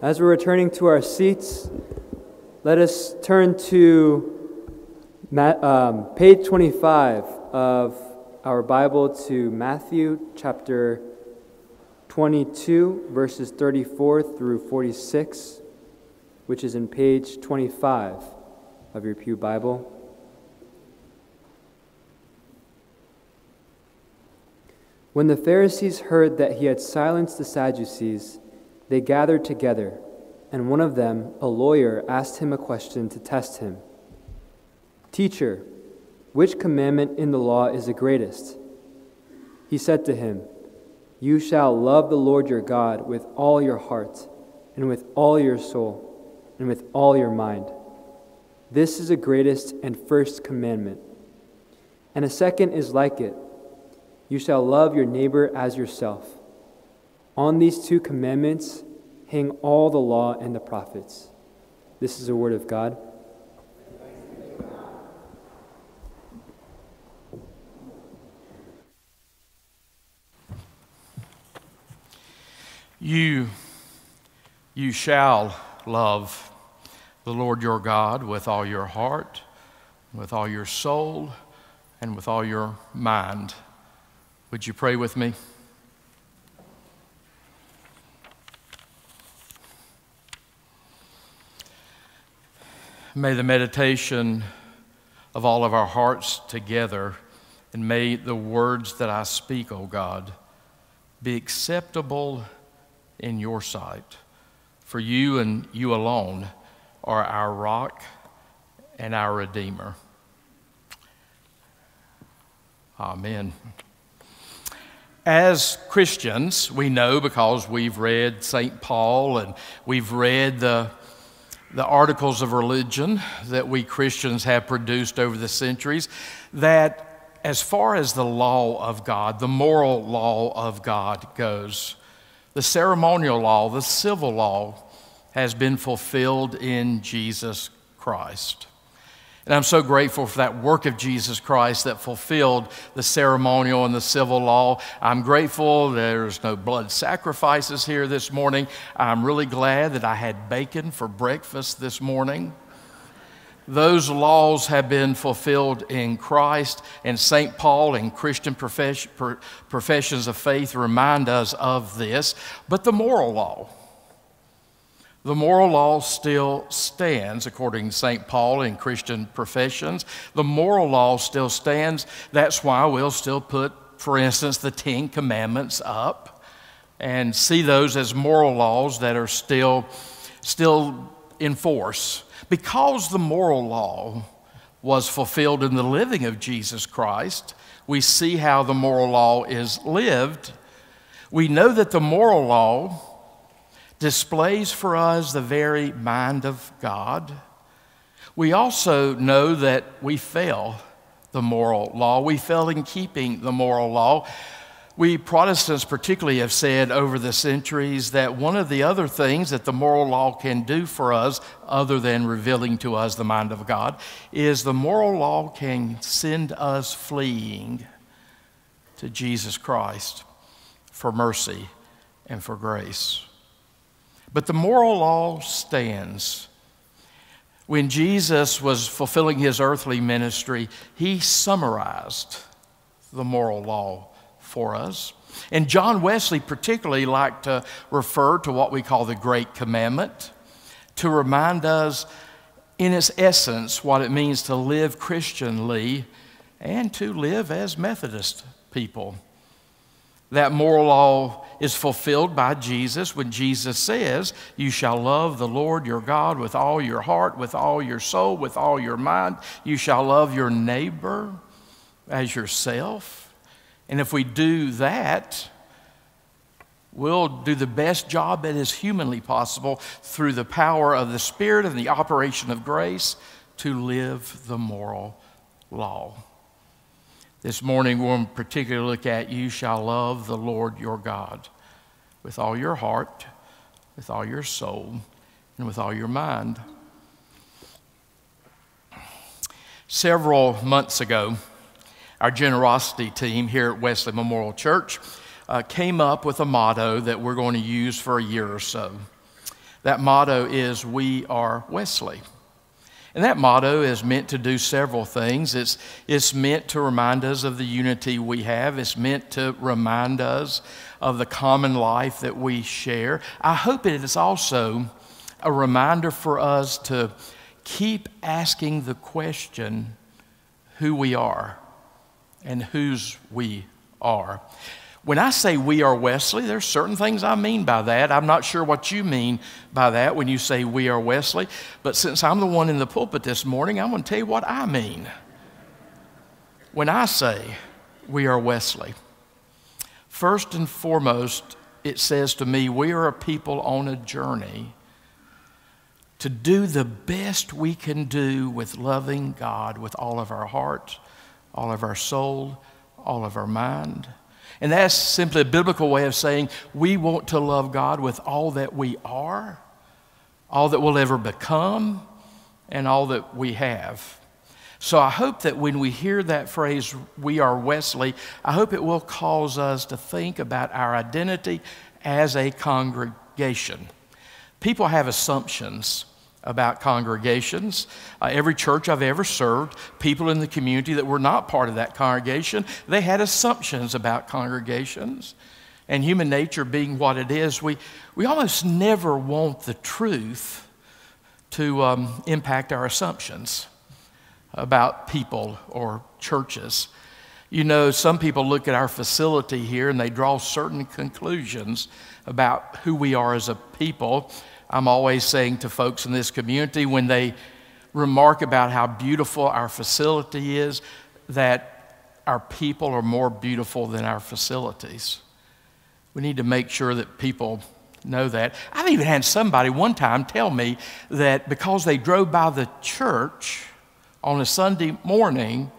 As we're returning to our seats, let us turn to um, page 25 of our Bible to Matthew chapter 22, verses 34 through 46, which is in page 25 of your Pew Bible. When the Pharisees heard that he had silenced the Sadducees, they gathered together, and one of them, a lawyer, asked him a question to test him Teacher, which commandment in the law is the greatest? He said to him, You shall love the Lord your God with all your heart, and with all your soul, and with all your mind. This is the greatest and first commandment. And a second is like it you shall love your neighbor as yourself. On these two commandments hang all the law and the prophets. This is the word of God. You, you shall love the Lord your God with all your heart, with all your soul, and with all your mind. Would you pray with me? May the meditation of all of our hearts together, and may the words that I speak, O God, be acceptable in your sight. For you and you alone are our rock and our Redeemer. Amen. As Christians, we know because we've read St. Paul and we've read the, the articles of religion that we Christians have produced over the centuries, that as far as the law of God, the moral law of God goes, the ceremonial law, the civil law, has been fulfilled in Jesus Christ. And I'm so grateful for that work of Jesus Christ that fulfilled the ceremonial and the civil law. I'm grateful there's no blood sacrifices here this morning. I'm really glad that I had bacon for breakfast this morning. Those laws have been fulfilled in Christ, and St. Paul and Christian profess- professions of faith remind us of this. But the moral law, the moral law still stands, according to St. Paul in Christian professions. The moral law still stands. That's why we'll still put, for instance, the Ten Commandments up and see those as moral laws that are still, still in force. Because the moral law was fulfilled in the living of Jesus Christ, we see how the moral law is lived. We know that the moral law displays for us the very mind of God. We also know that we fail the moral law. We fail in keeping the moral law. We Protestants, particularly, have said over the centuries that one of the other things that the moral law can do for us, other than revealing to us the mind of God, is the moral law can send us fleeing to Jesus Christ for mercy and for grace. But the moral law stands. When Jesus was fulfilling his earthly ministry, he summarized the moral law for us. And John Wesley particularly liked to refer to what we call the Great Commandment to remind us, in its essence, what it means to live Christianly and to live as Methodist people. That moral law is fulfilled by Jesus when Jesus says, You shall love the Lord your God with all your heart, with all your soul, with all your mind. You shall love your neighbor as yourself. And if we do that, we'll do the best job that is humanly possible through the power of the Spirit and the operation of grace to live the moral law. This morning, we'll particularly look at you shall love the Lord your God with all your heart, with all your soul, and with all your mind. Several months ago, our generosity team here at Wesley Memorial Church uh, came up with a motto that we're going to use for a year or so. That motto is We Are Wesley. And that motto is meant to do several things. It's, it's meant to remind us of the unity we have, it's meant to remind us of the common life that we share. I hope it is also a reminder for us to keep asking the question who we are and whose we are. When I say we are Wesley, there's certain things I mean by that. I'm not sure what you mean by that when you say we are Wesley, but since I'm the one in the pulpit this morning, I'm going to tell you what I mean. When I say we are Wesley, first and foremost, it says to me, we are a people on a journey to do the best we can do with loving God with all of our heart, all of our soul, all of our mind. And that's simply a biblical way of saying we want to love God with all that we are, all that we'll ever become, and all that we have. So I hope that when we hear that phrase, we are Wesley, I hope it will cause us to think about our identity as a congregation. People have assumptions about congregations. Uh, every church I've ever served, people in the community that were not part of that congregation, they had assumptions about congregations. And human nature being what it is, we, we almost never want the truth to um, impact our assumptions about people or churches. You know, some people look at our facility here and they draw certain conclusions about who we are as a people. I'm always saying to folks in this community when they remark about how beautiful our facility is, that our people are more beautiful than our facilities. We need to make sure that people know that. I've even had somebody one time tell me that because they drove by the church on a Sunday morning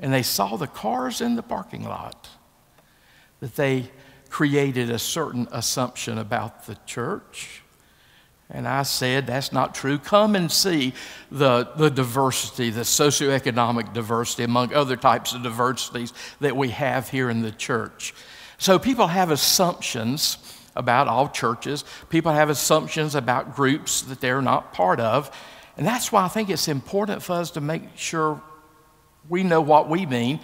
and they saw the cars in the parking lot, that they created a certain assumption about the church and I said, That's not true. Come and see the, the diversity, the socioeconomic diversity, among other types of diversities that we have here in the church. So people have assumptions about all churches, people have assumptions about groups that they're not part of. And that's why I think it's important for us to make sure we know what we mean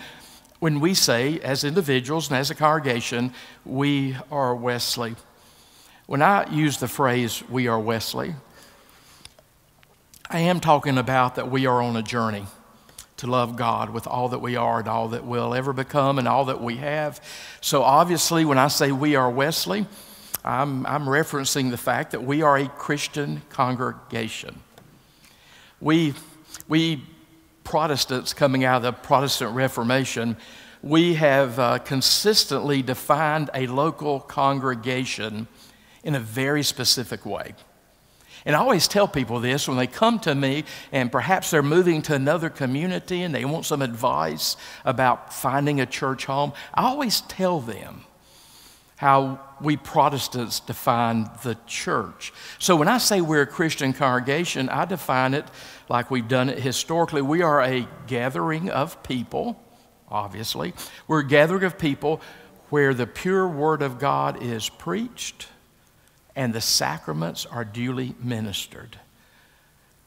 when we say, as individuals and as a congregation, we are Wesley. When I use the phrase, we are Wesley, I am talking about that we are on a journey to love God with all that we are and all that we'll ever become and all that we have. So, obviously, when I say we are Wesley, I'm, I'm referencing the fact that we are a Christian congregation. We, we Protestants coming out of the Protestant Reformation, we have uh, consistently defined a local congregation in a very specific way. And I always tell people this when they come to me and perhaps they're moving to another community and they want some advice about finding a church home. I always tell them how we Protestants define the church. So when I say we're a Christian congregation, I define it like we've done it historically. We are a gathering of people, obviously. We're a gathering of people where the pure Word of God is preached and the sacraments are duly ministered.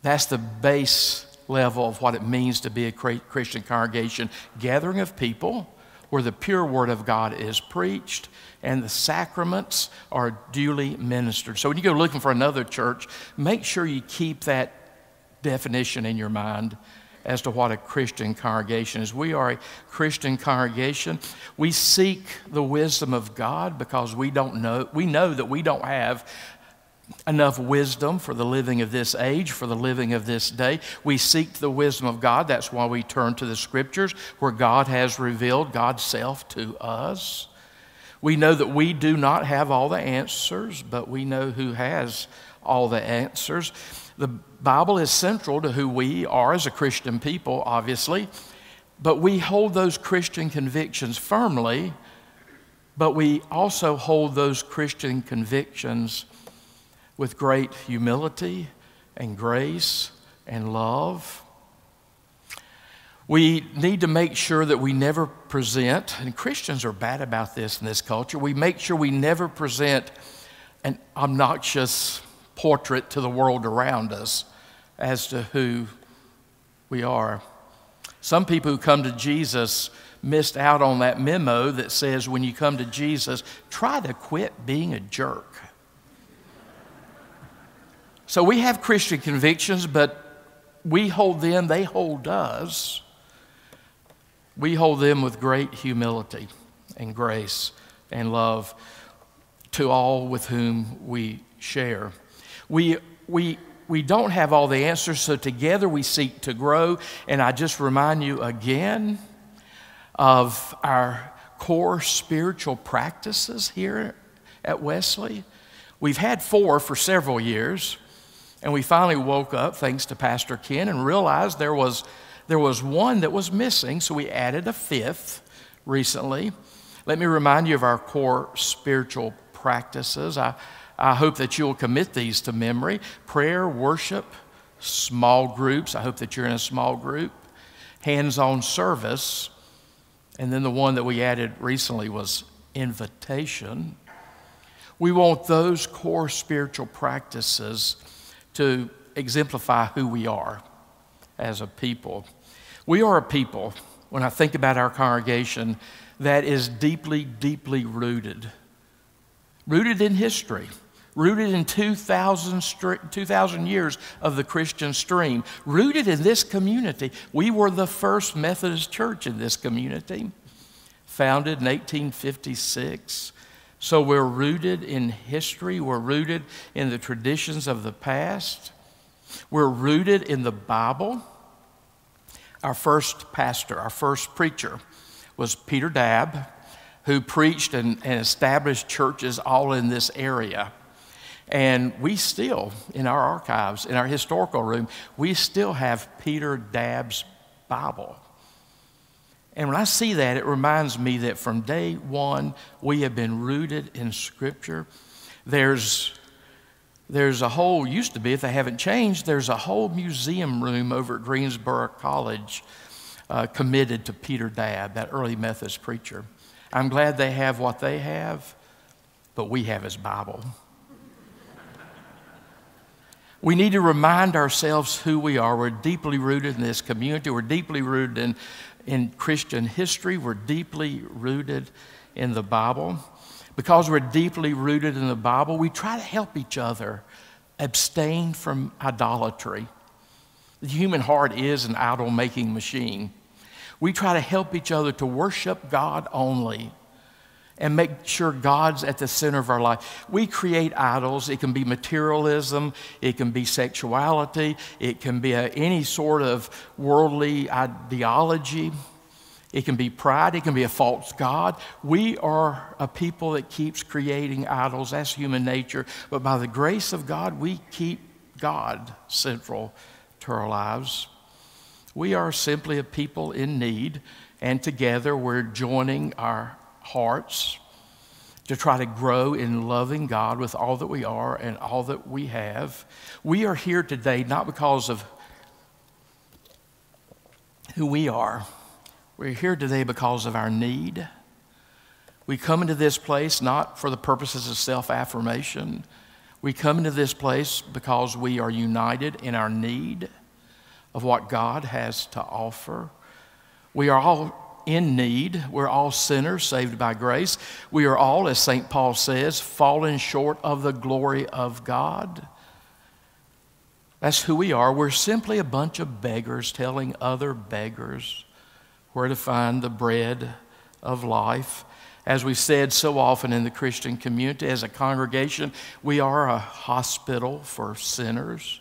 That's the base level of what it means to be a Christian congregation gathering of people where the pure Word of God is preached and the sacraments are duly ministered. So when you go looking for another church, make sure you keep that definition in your mind as to what a Christian congregation is. We are a Christian congregation. We seek the wisdom of God because we don't know, we know that we don't have enough wisdom for the living of this age, for the living of this day. We seek the wisdom of God. That's why we turn to the scriptures where God has revealed God's self to us. We know that we do not have all the answers, but we know who has all the answers. The Bible is central to who we are as a Christian people, obviously, but we hold those Christian convictions firmly, but we also hold those Christian convictions with great humility and grace and love. We need to make sure that we never present, and Christians are bad about this in this culture, we make sure we never present an obnoxious portrait to the world around us as to who we are. Some people who come to Jesus missed out on that memo that says when you come to Jesus, try to quit being a jerk. So we have Christian convictions, but we hold them, they hold us. We hold them with great humility and grace and love to all with whom we share. We, we, we don't have all the answers, so together we seek to grow. And I just remind you again of our core spiritual practices here at Wesley. We've had four for several years, and we finally woke up, thanks to Pastor Ken, and realized there was, there was one that was missing, so we added a fifth recently. Let me remind you of our core spiritual practices. I, I hope that you'll commit these to memory prayer, worship, small groups. I hope that you're in a small group, hands on service, and then the one that we added recently was invitation. We want those core spiritual practices to exemplify who we are as a people. We are a people, when I think about our congregation, that is deeply, deeply rooted. Rooted in history, rooted in 2,000, 2,000 years of the Christian stream, rooted in this community. We were the first Methodist church in this community, founded in 1856. So we're rooted in history, we're rooted in the traditions of the past, we're rooted in the Bible. Our first pastor, our first preacher, was Peter Doub, who preached and, and established churches all in this area. And we still, in our archives, in our historical room, we still have Peter Doub's Bible. And when I see that, it reminds me that from day one, we have been rooted in Scripture. There's, there's a whole, used to be, if they haven't changed, there's a whole museum room over at Greensboro College uh, committed to Peter Doub, that early Methodist preacher. I'm glad they have what they have, but we have his Bible. We need to remind ourselves who we are. We're deeply rooted in this community. We're deeply rooted in, in Christian history. We're deeply rooted in the Bible. Because we're deeply rooted in the Bible, we try to help each other abstain from idolatry. The human heart is an idol making machine. We try to help each other to worship God only and make sure God's at the center of our life. We create idols. It can be materialism, it can be sexuality, it can be a, any sort of worldly ideology. It can be pride, it can be a false God. We are a people that keeps creating idols. That's human nature. But by the grace of God, we keep God central to our lives. We are simply a people in need, and together we're joining our hearts to try to grow in loving God with all that we are and all that we have. We are here today not because of who we are, we're here today because of our need. We come into this place not for the purposes of self affirmation. We come into this place because we are united in our need of what God has to offer. We are all in need. We're all sinners saved by grace. We are all, as St. Paul says, fallen short of the glory of God. That's who we are. We're simply a bunch of beggars telling other beggars where to find the bread of life. As we've said so often in the Christian community, as a congregation, we are a hospital for sinners,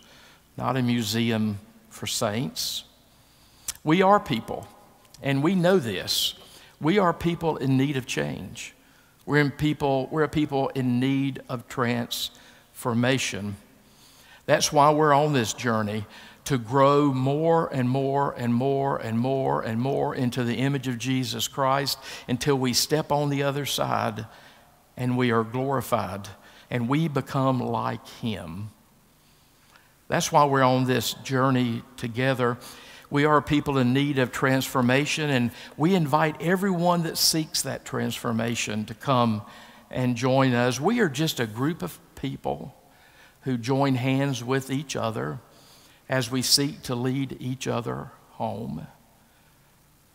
not a museum for saints. We are people, and we know this. We are people in need of change. We're, in people, we're a people in need of transformation. That's why we're on this journey to grow more and more and more and more and more into the image of Jesus Christ until we step on the other side and we are glorified and we become like Him. That's why we're on this journey together. We are people in need of transformation, and we invite everyone that seeks that transformation to come and join us. We are just a group of people who join hands with each other as we seek to lead each other home.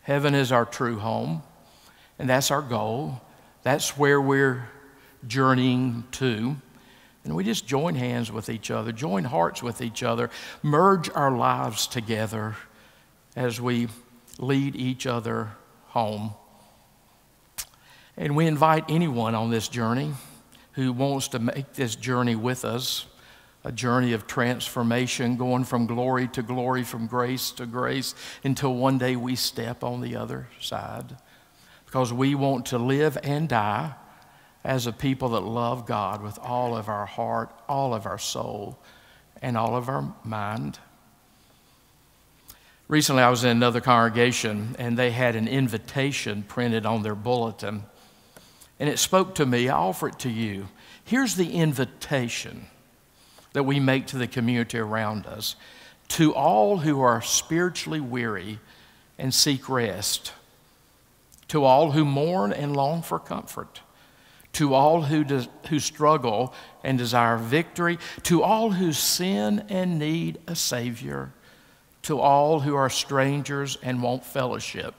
Heaven is our true home, and that's our goal. That's where we're journeying to. And we just join hands with each other, join hearts with each other, merge our lives together as we lead each other home. And we invite anyone on this journey who wants to make this journey with us a journey of transformation, going from glory to glory, from grace to grace, until one day we step on the other side. Because we want to live and die as a people that love God with all of our heart, all of our soul, and all of our mind. Recently, I was in another congregation, and they had an invitation printed on their bulletin. And it spoke to me. I offer it to you. Here's the invitation that we make to the community around us to all who are spiritually weary and seek rest, to all who mourn and long for comfort to all who, who struggle and desire victory, to all who sin and need a Savior, to all who are strangers and want fellowship,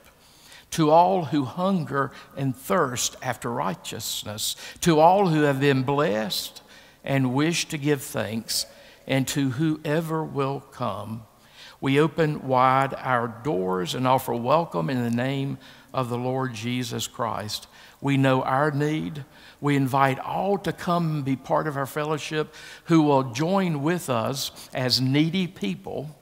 to all who hunger and thirst after righteousness, to all who have been blessed and wish to give thanks, and to whoever will come. We open wide our doors and offer welcome in the name of the Lord Jesus Christ. We know our need. We invite all to come and be part of our fellowship who will join with us as needy people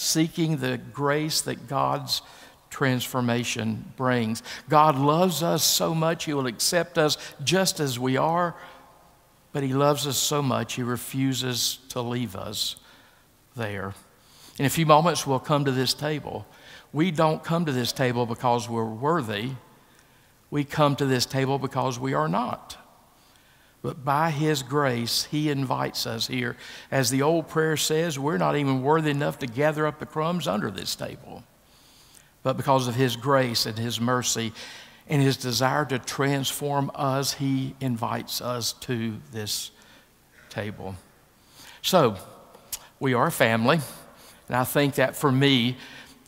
seeking the grace that God's transformation brings. God loves us so much, He will accept us just as we are, but He loves us so much, He refuses to leave us there. In a few moments, we'll come to this table. We don't come to this table because we're worthy. We come to this table because we are not. But by His grace, He invites us here. As the old prayer says, we're not even worthy enough to gather up the crumbs under this table. But because of His grace and His mercy and His desire to transform us, He invites us to this table. So, we are a family. And I think that for me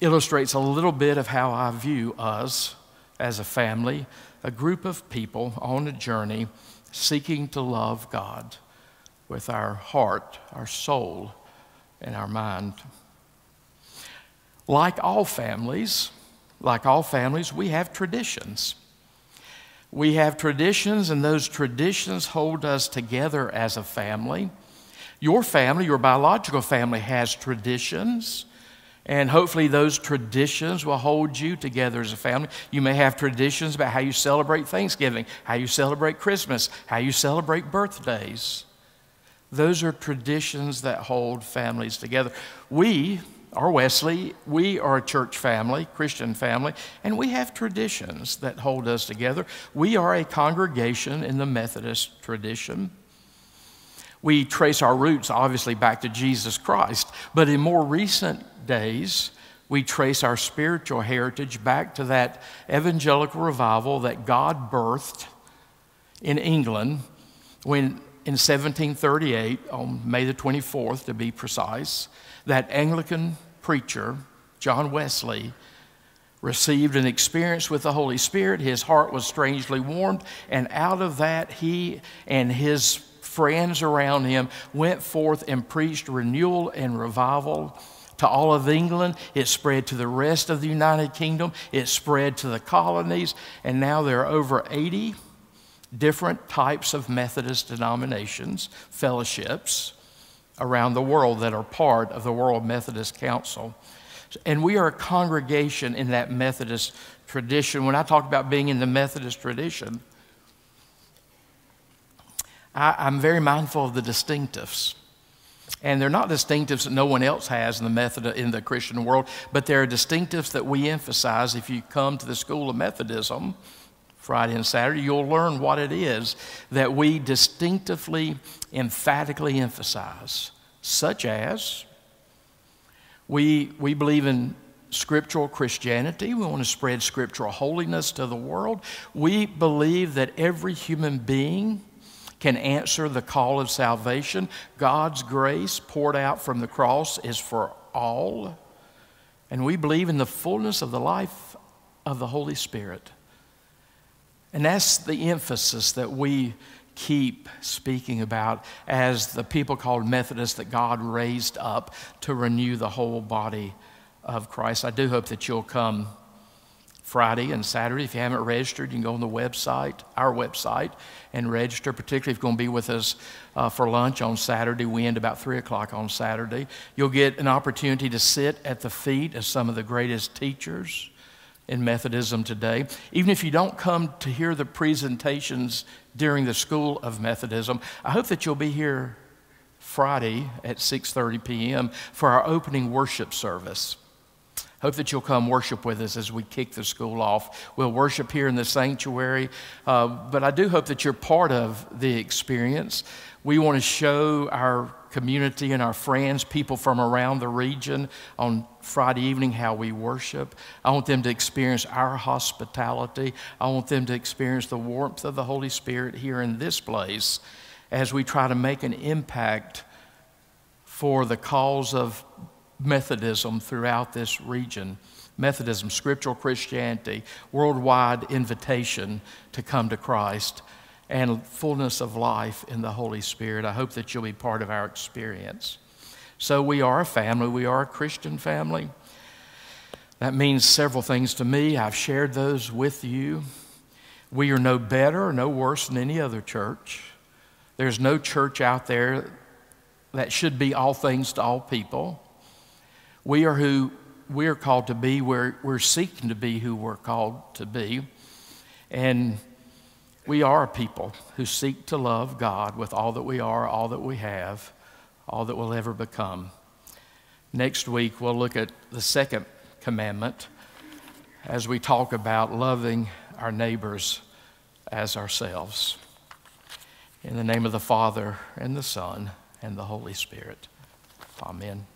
illustrates a little bit of how I view us as a family, a group of people on a journey seeking to love God with our heart, our soul, and our mind. Like all families, like all families, we have traditions. We have traditions, and those traditions hold us together as a family. Your family, your biological family, has traditions. And hopefully, those traditions will hold you together as a family. You may have traditions about how you celebrate Thanksgiving, how you celebrate Christmas, how you celebrate birthdays. Those are traditions that hold families together. We are Wesley, we are a church family, Christian family, and we have traditions that hold us together. We are a congregation in the Methodist tradition. We trace our roots, obviously, back to Jesus Christ, but in more recent days, we trace our spiritual heritage back to that evangelical revival that God birthed in England when in 1738, on May the 24th to be precise, that Anglican preacher, John Wesley, received an experience with the Holy Spirit. His heart was strangely warmed, and out of that, he and his friends around him went forth and preached renewal and revival to all of England. It spread to the rest of the United Kingdom. It spread to the colonies. And now there are over 80 different types of Methodist denominations, fellowships around the world that are part of the World Methodist Council. And we are a congregation in that Methodist tradition. When I talk about being in the Methodist tradition, I, am very mindful of the distinctives. And they're not distinctives that no one else has in the method in the Christian world, but they're distinctives that we emphasize. If you come to the School of Methodism Friday and Saturday, you'll learn what it is that we distinctively, emphatically emphasize, such as we, we believe in scriptural Christianity. We want to spread scriptural holiness to the world. We believe that every human being can answer the call of salvation. God's grace poured out from the cross is for all. And we believe in the fullness of the life of the Holy Spirit. And that's the emphasis that we keep speaking about as the people called Methodists that God raised up to renew the whole body of Christ. I do hope that you'll come Friday and Saturday. If you haven't registered, you can go on the website, our website, and register, particularly if you're going to be with us uh, for lunch on Saturday. We end about 3 o'clock on Saturday. You'll get an opportunity to sit at the feet of some of the greatest teachers in Methodism today. Even if you don't come to hear the presentations during the School of Methodism, I hope that you'll be here Friday at 6:30 p.m. for our opening worship service. Hope that you'll come worship with us as we kick the school off. We'll worship here in the sanctuary, uh, but I do hope that you're part of the experience. We want to show our community and our friends, people from around the region, on Friday evening how we worship. I want them to experience our hospitality. I want them to experience the warmth of the Holy Spirit here in this place as we try to make an impact for the cause of Methodism throughout this region. Methodism, scriptural Christianity, worldwide invitation to come to Christ, and fullness of life in the Holy Spirit. I hope that you'll be part of our experience. So, we are a family, we are a Christian family. That means several things to me. I've shared those with you. We are no better or no worse than any other church. There's no church out there that should be all things to all people. We are who we are called to be. We're, we're seeking to be who we're called to be. And we are a people who seek to love God with all that we are, all that we have, all that we'll ever become. Next week, we'll look at the second commandment as we talk about loving our neighbors as ourselves. In the name of the Father, and the Son, and the Holy Spirit. Amen.